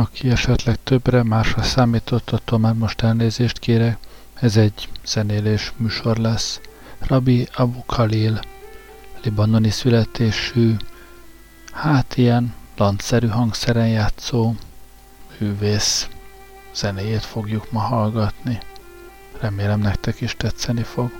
Aki esetleg többre, másra számított, attól már most elnézést kérek. Ez egy zenélés műsor lesz. Rabbi Abu Khalil, libanoni születésű, hát ilyen landszerű hangszeren játszó művész zenéjét fogjuk ma hallgatni. Remélem nektek is tetszeni fog.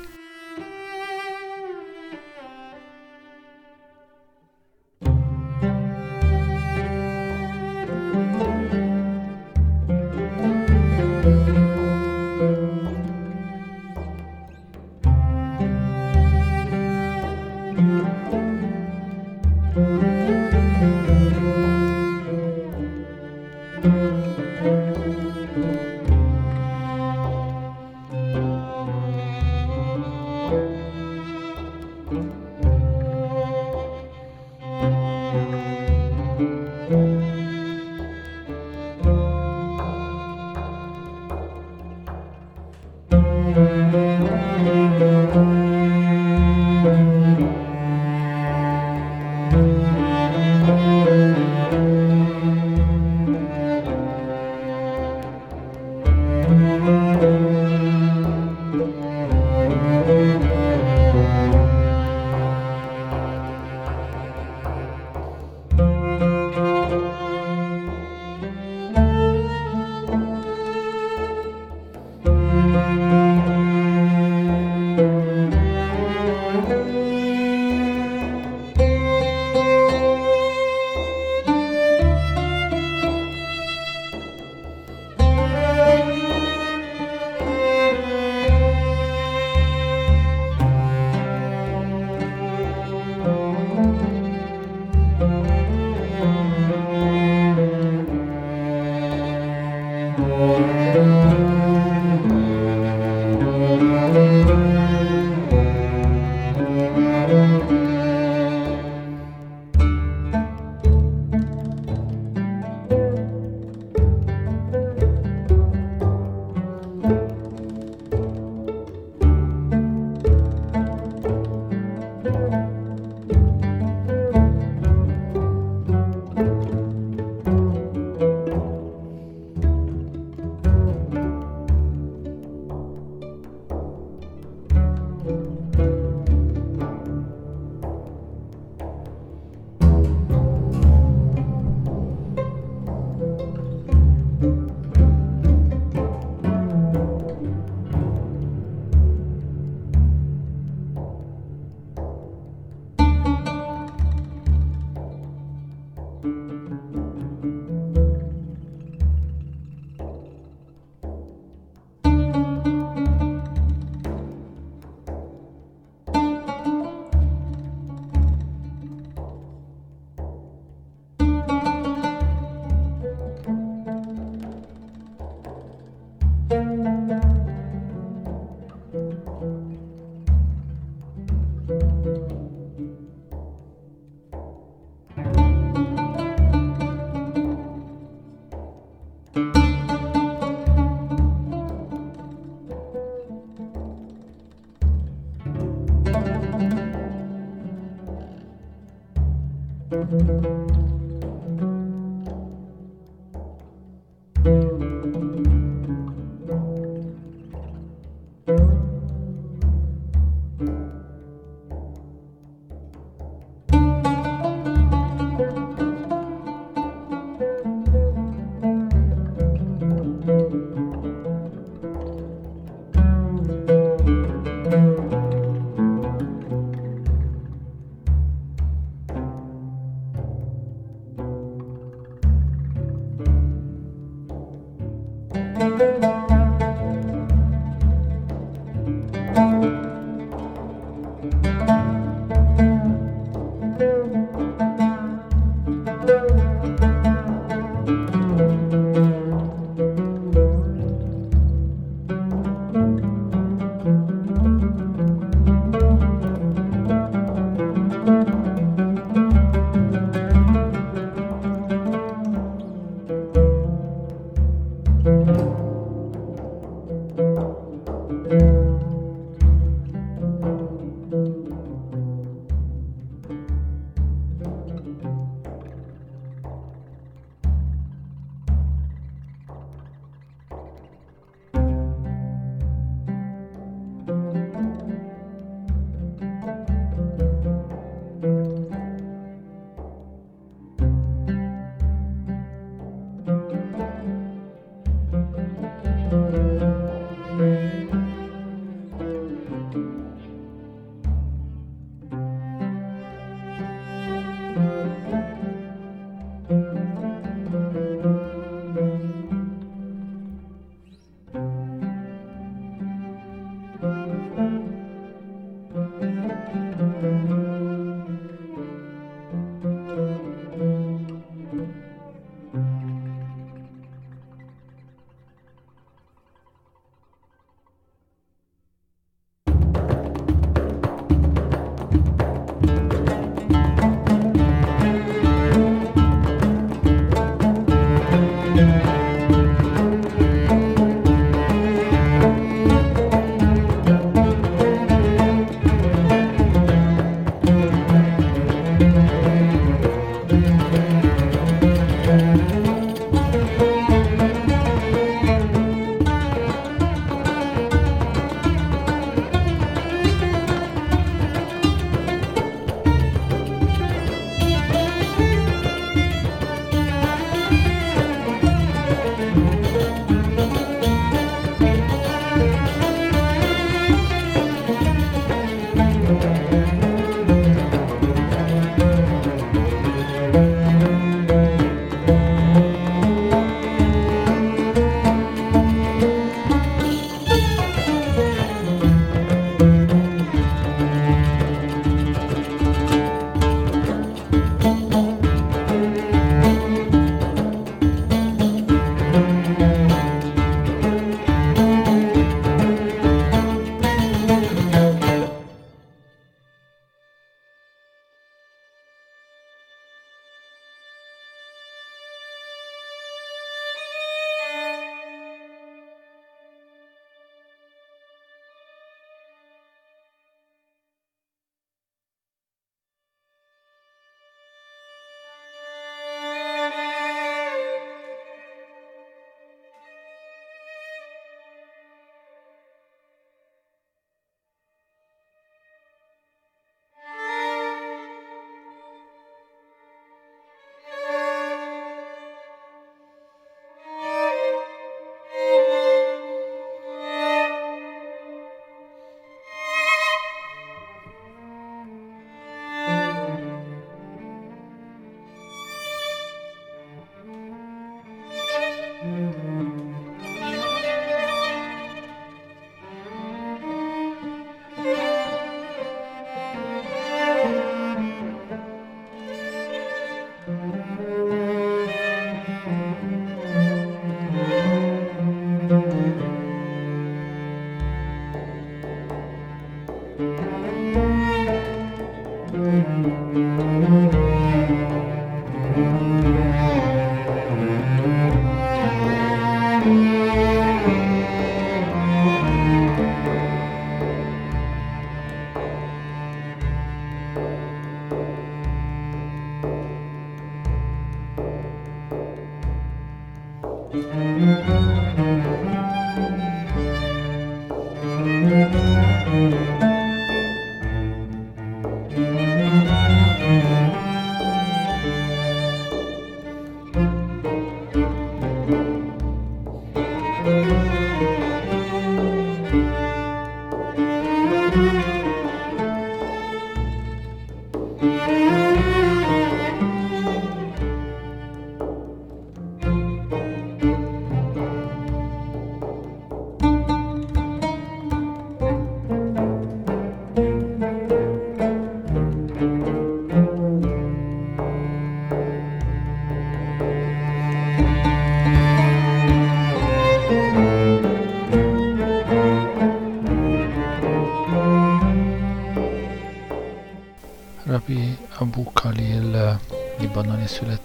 Müzik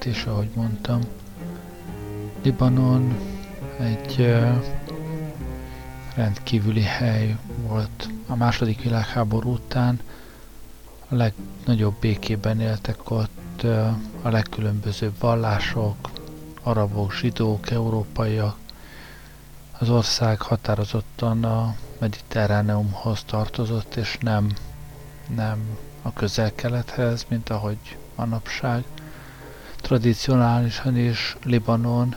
születés, ahogy mondtam. Libanon egy rendkívüli hely volt a második világháború után. A legnagyobb békében éltek ott a legkülönbözőbb vallások, arabok, zsidók, európaiak. Az ország határozottan a mediterráneumhoz tartozott, és nem, nem a közel-kelethez, mint ahogy manapság tradicionálisan is Libanon,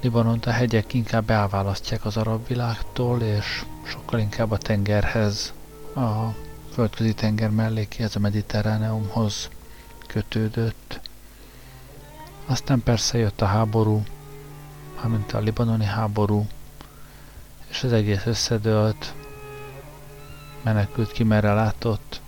Libanont a hegyek inkább elválasztják az arab világtól, és sokkal inkább a tengerhez, a földközi tenger mellékéhez, a mediterráneumhoz kötődött. Aztán persze jött a háború, mármint a libanoni háború, és az egész összedőlt, menekült ki merre látott,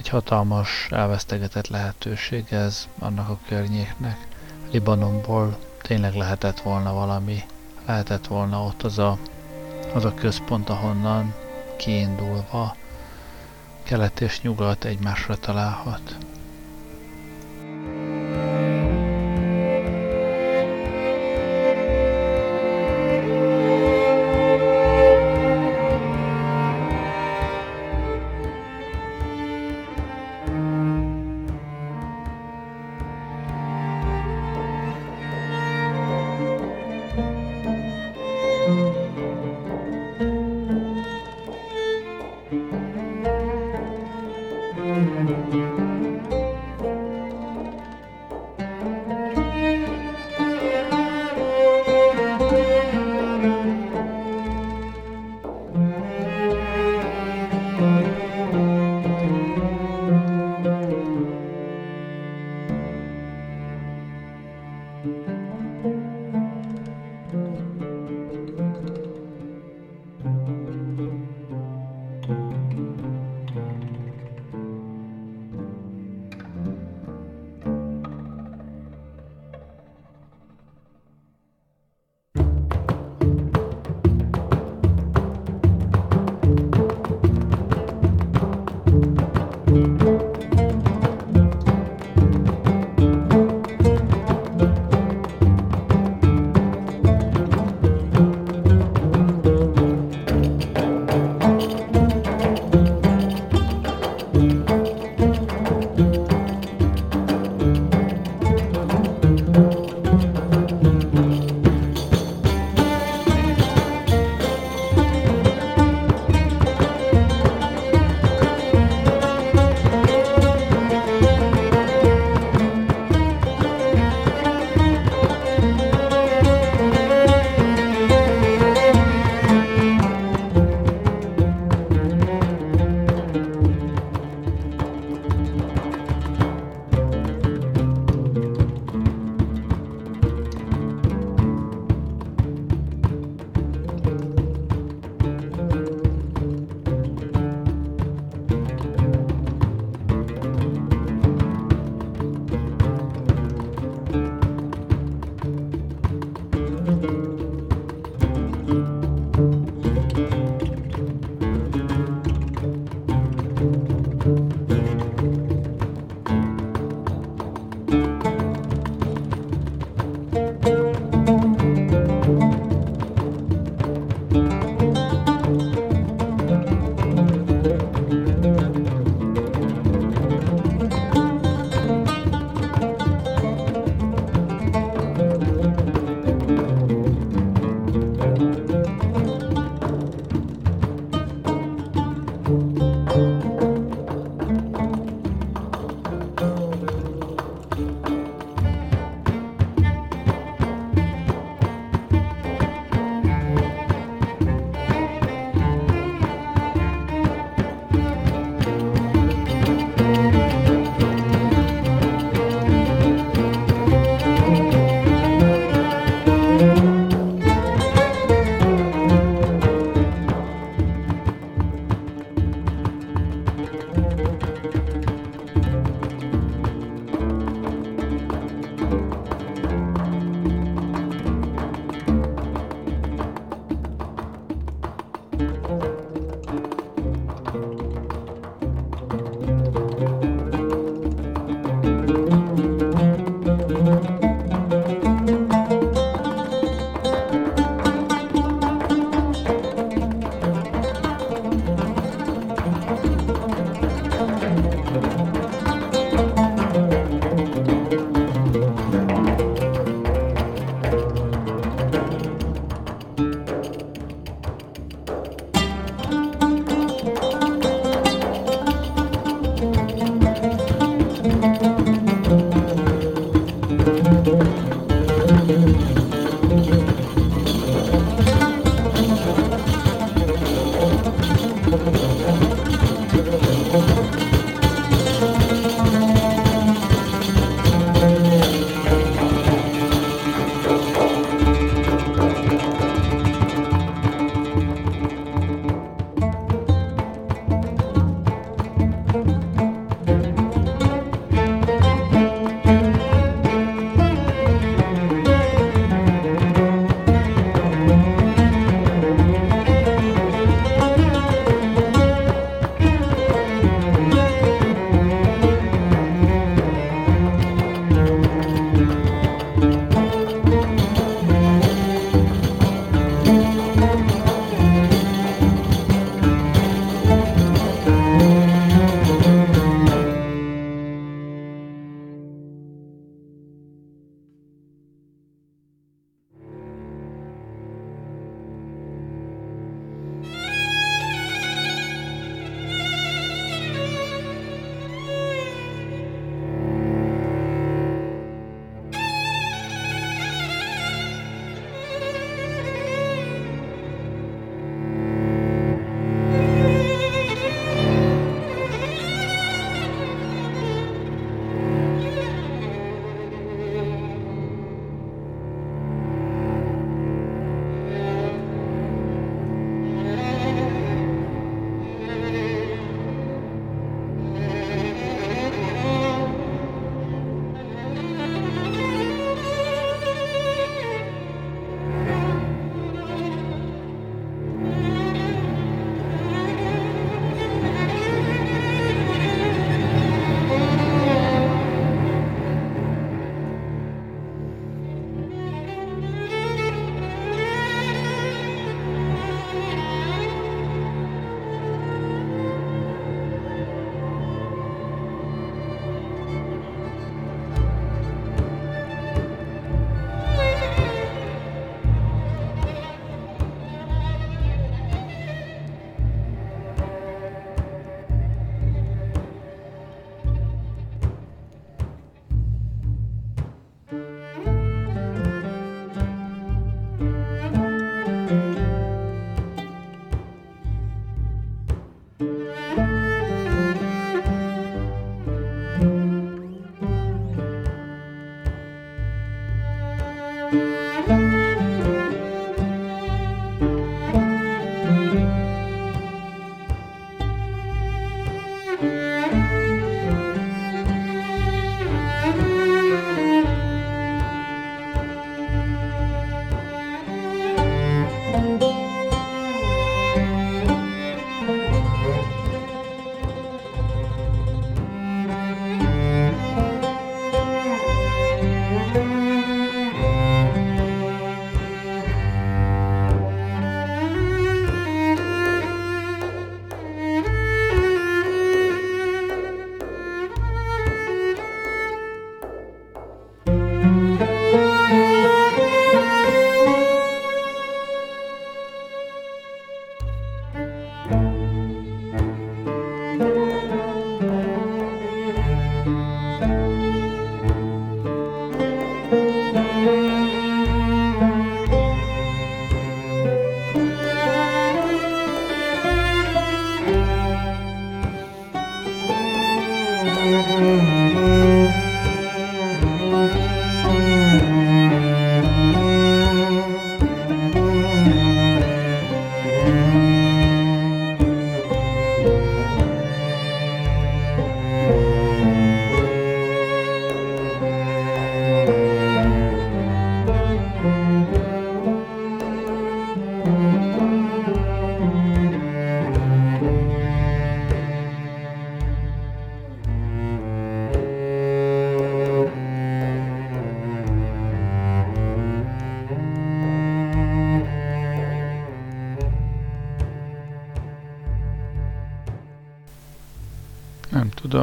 egy hatalmas, elvesztegetett lehetőség ez annak a környéknek. Libanonból tényleg lehetett volna valami, lehetett volna ott az a, az a központ, ahonnan kiindulva kelet és nyugat egymásra találhat.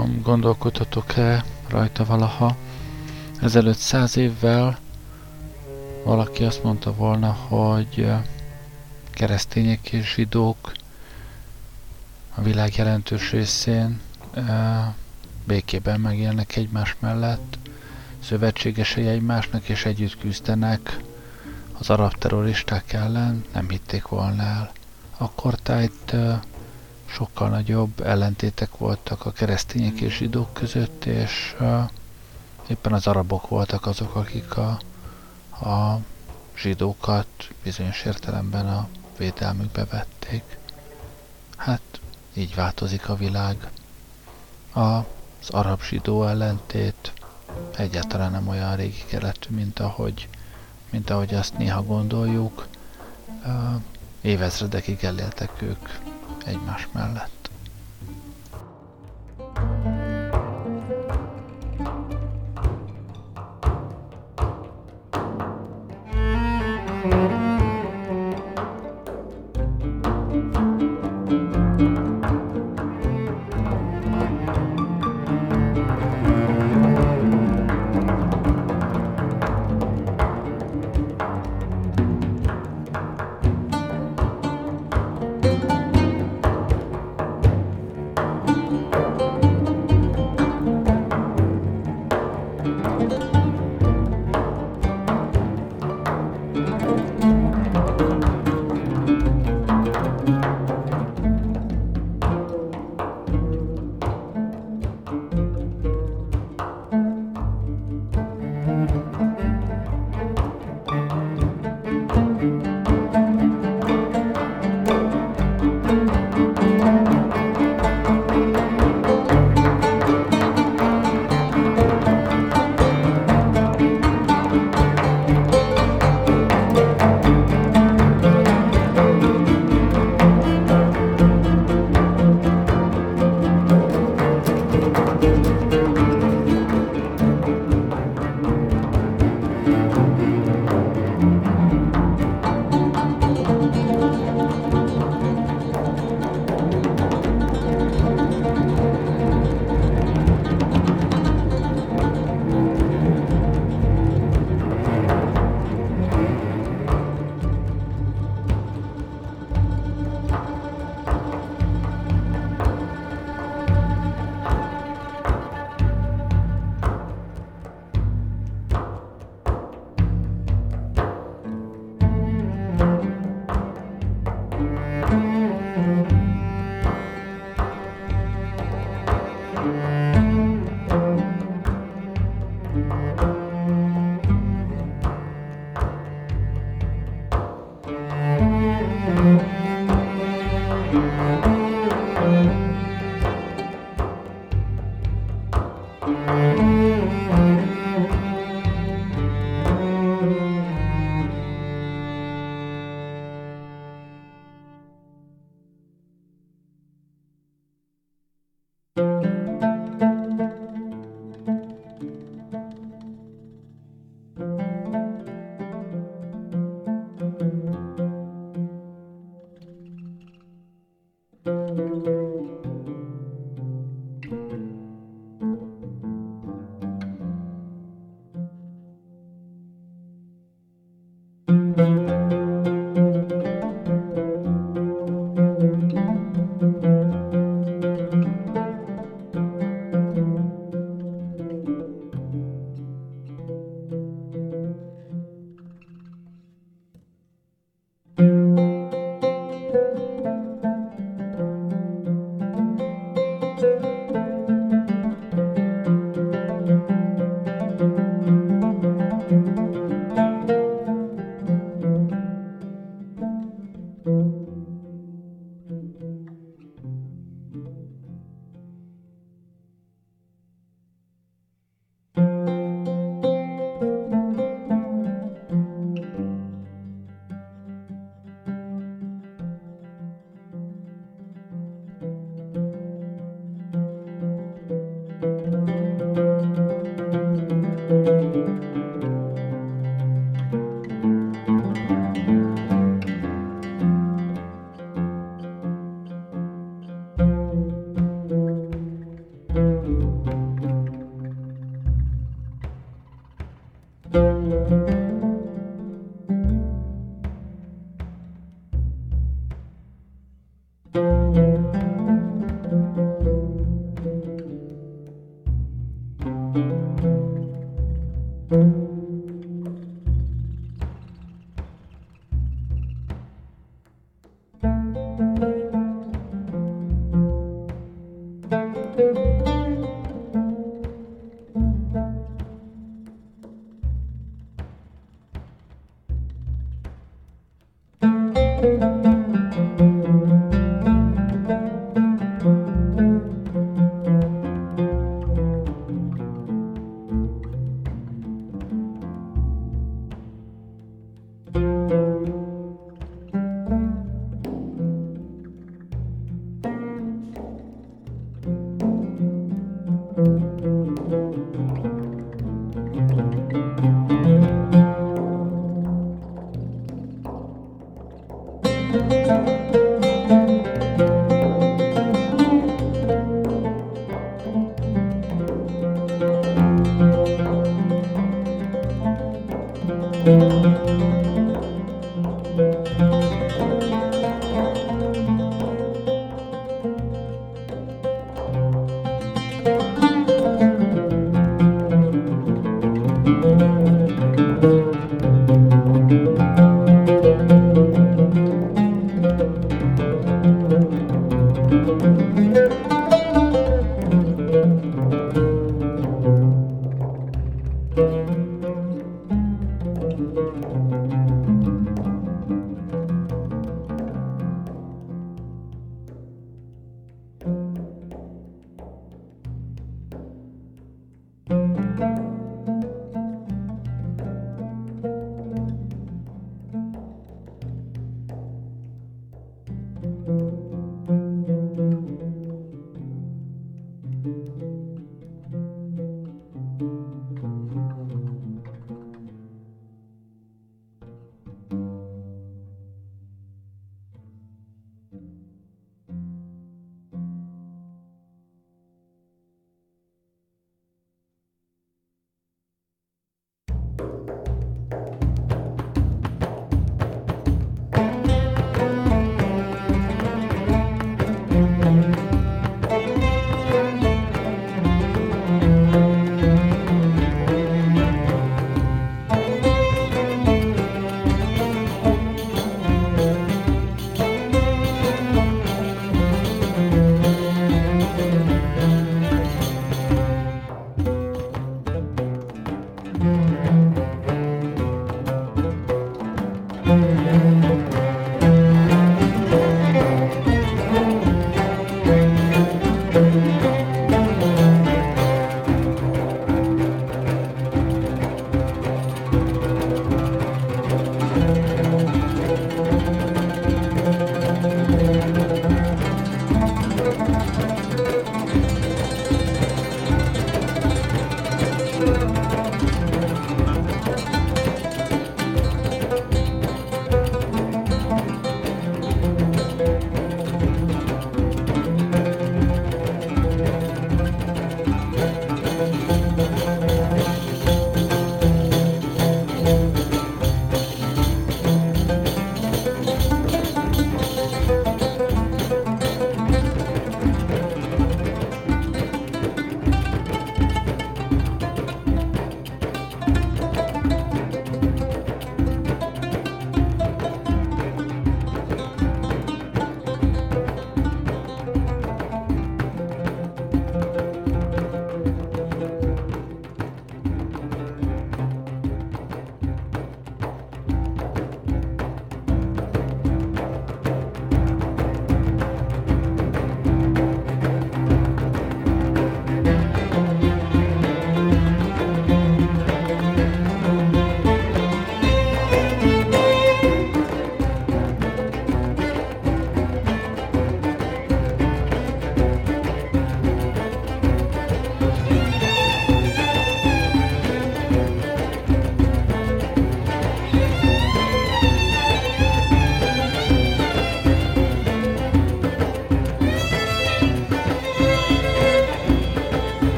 Tudom, gondolkodhatok-e rajta valaha. Ezelőtt száz évvel valaki azt mondta volna, hogy keresztények és zsidók a világ jelentős részén békében megélnek egymás mellett, szövetségesei egymásnak és együtt küzdenek az arab terroristák ellen, nem hitték volna el. Akkor tájt sokkal nagyobb ellentétek voltak a keresztények és zsidók között, és éppen az arabok voltak azok, akik a, a zsidókat bizonyos értelemben a védelmükbe vették. Hát így változik a világ. A, az arab-zsidó ellentét egyáltalán nem olyan régi keletű, mint ahogy, mint ahogy azt néha gondoljuk. Évezredekig eléltek ők egymás mellett.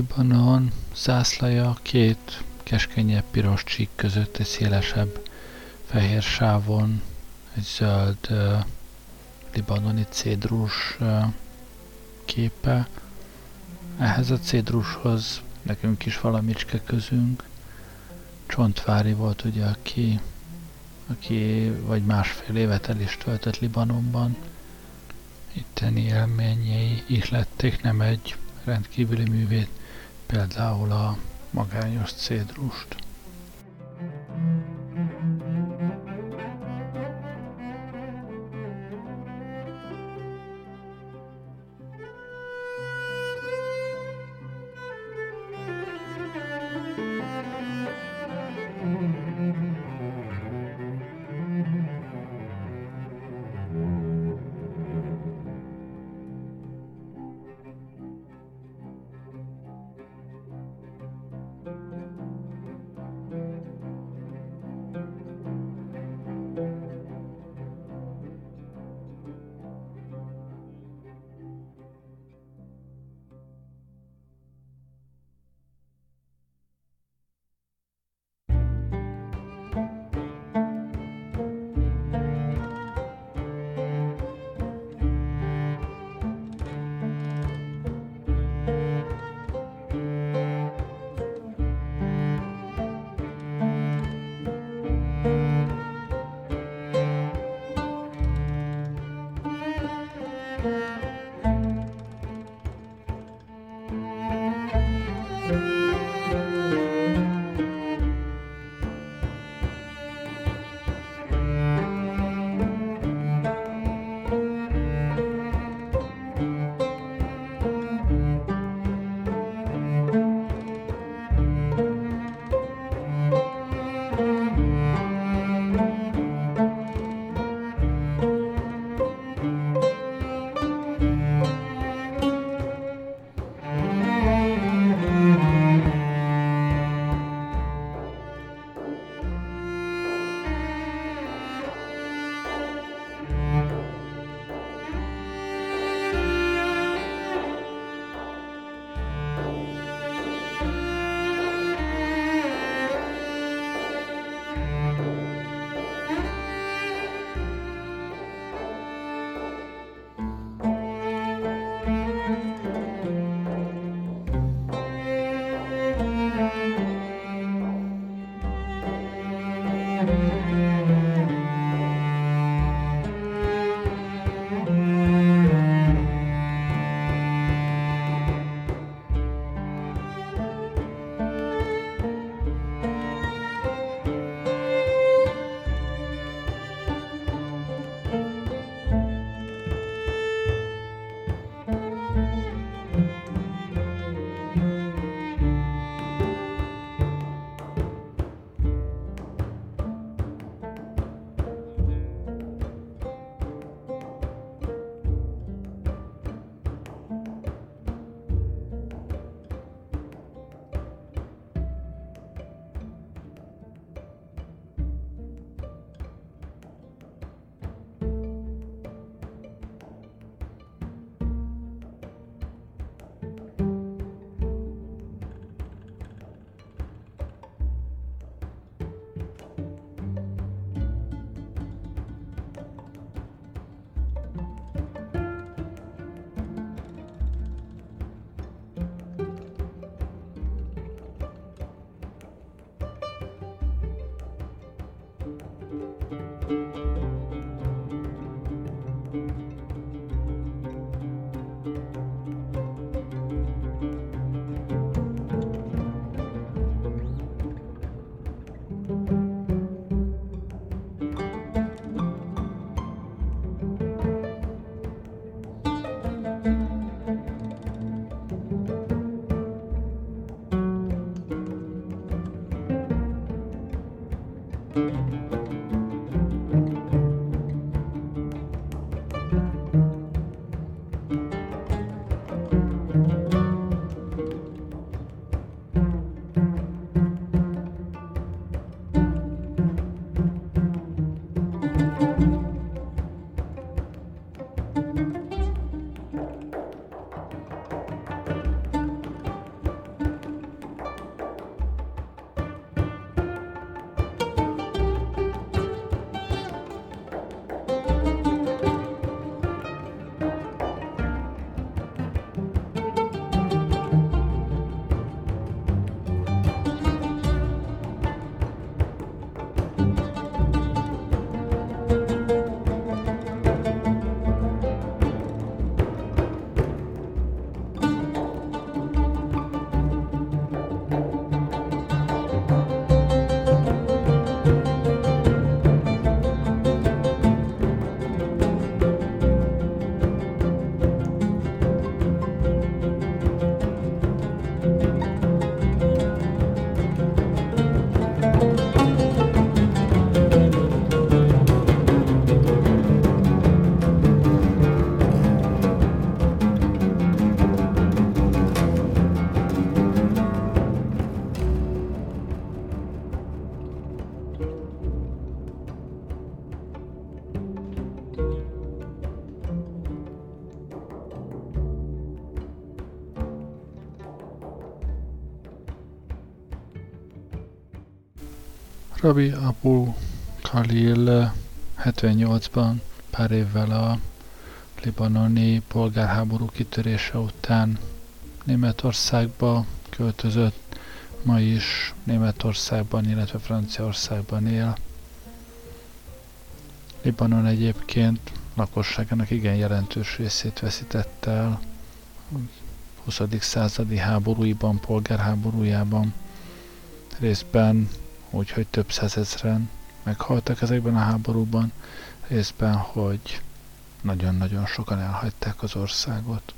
Libanon zászlaja két keskenyebb piros csík között egy szélesebb fehér sávon egy zöld uh, libanoni cédrus uh, képe. Ehhez a cédrushoz nekünk is valamicske közünk. Csontvári volt ugye, aki, aki vagy másfél évet el is töltött Libanonban. Itteni élményei ihlették nem egy rendkívüli művét, például a magányos cédrust. Rabi Abu Khalil 78-ban, pár évvel a libanoni polgárháború kitörése után Németországba költözött, ma is Németországban, illetve Franciaországban él. Libanon egyébként lakosságának igen jelentős részét veszítette el 20. századi háborúiban, polgárháborújában, részben úgy, hogy több százezren meghaltak ezekben a háborúban, részben, hogy nagyon-nagyon sokan elhagyták az országot.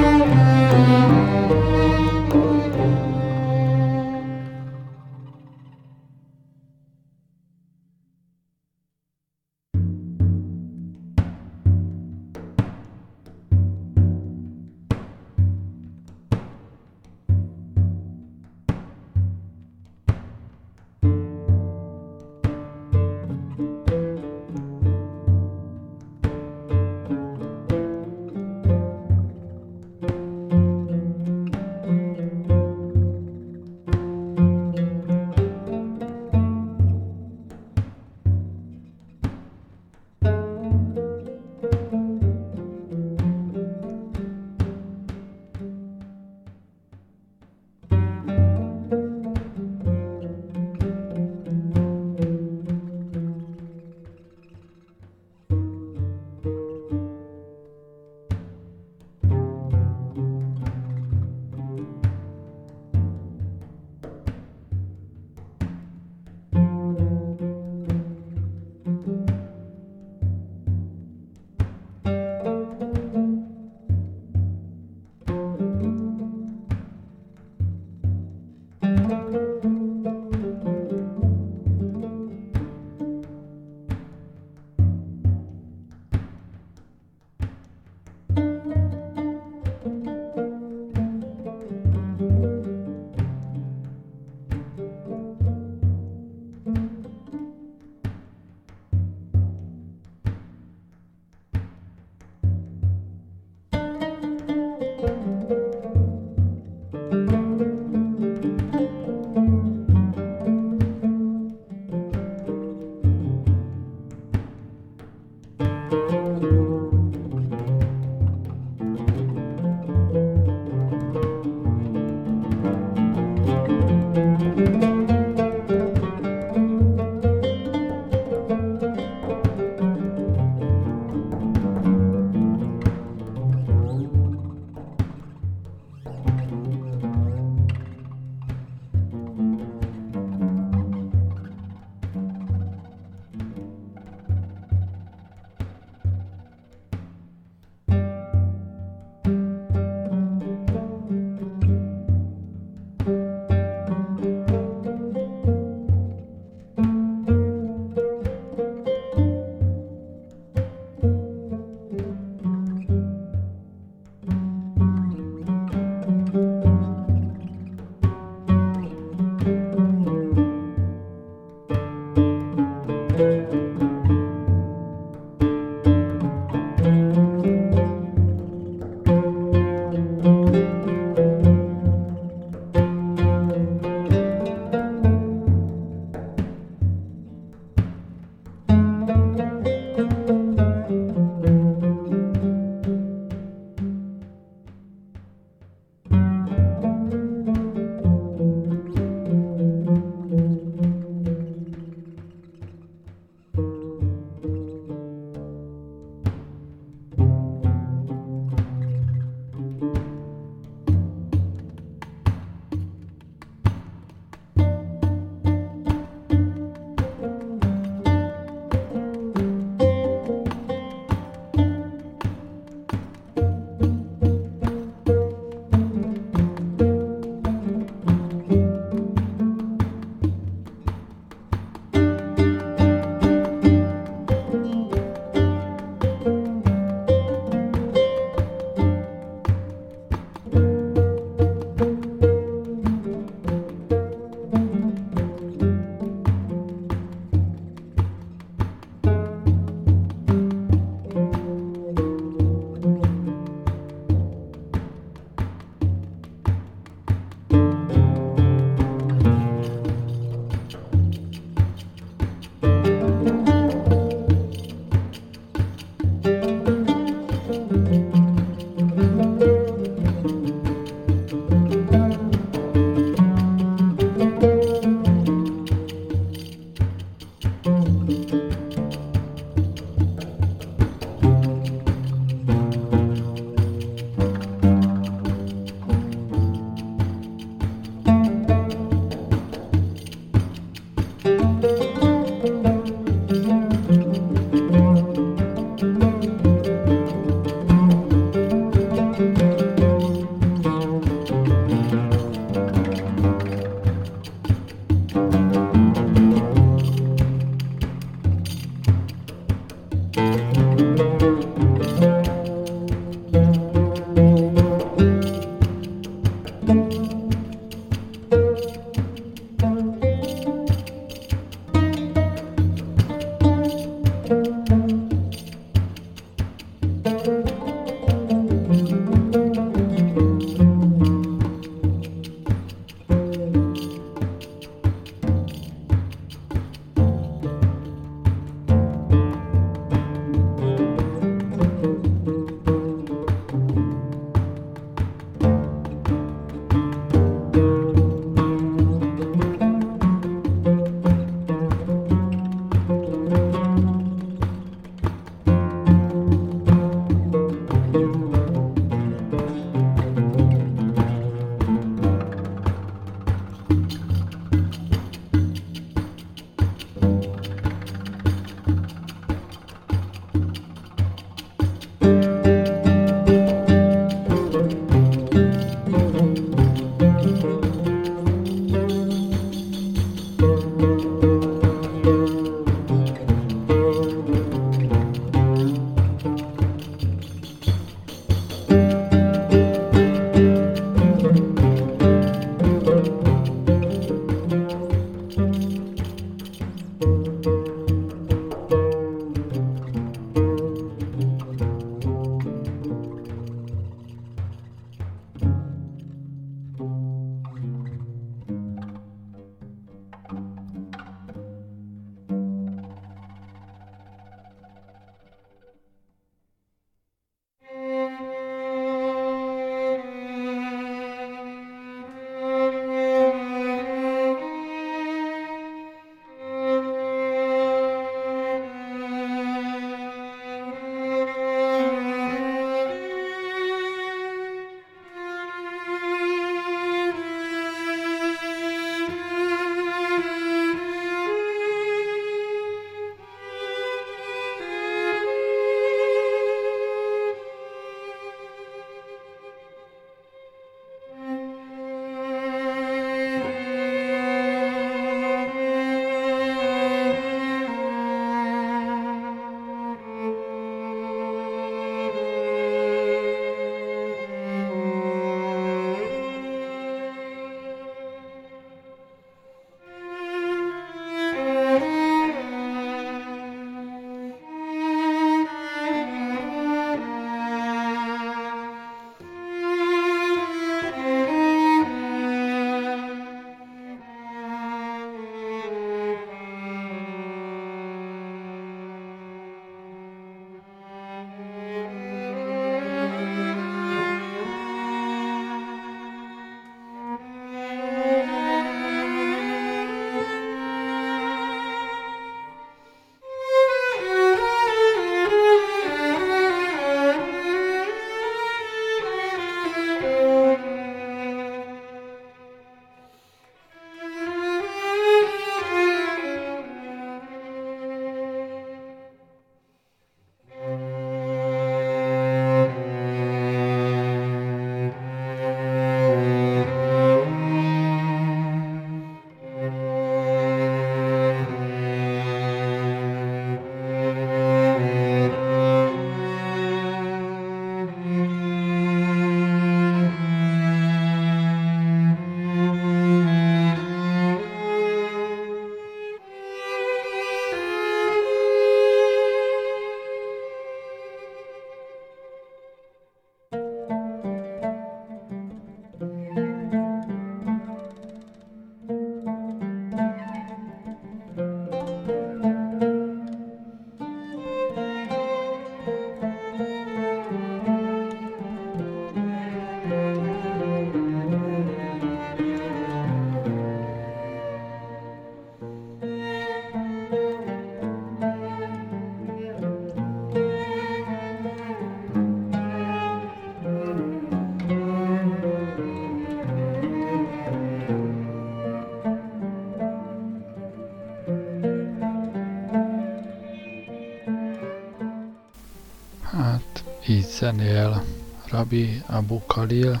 Így zenél Rabi Abu Khalil,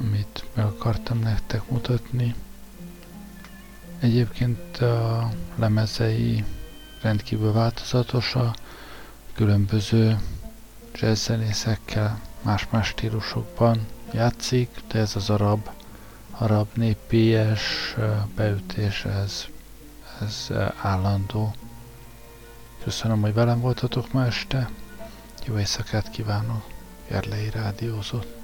amit meg akartam nektek mutatni. Egyébként a lemezei rendkívül változatosa, különböző jazzzenészekkel más-más stílusokban játszik, de ez az arab, arab népies beütés, ez, ez állandó. Köszönöm, hogy velem voltatok ma este. Jó éjszakát kívánok. Gerlei Rádiózott.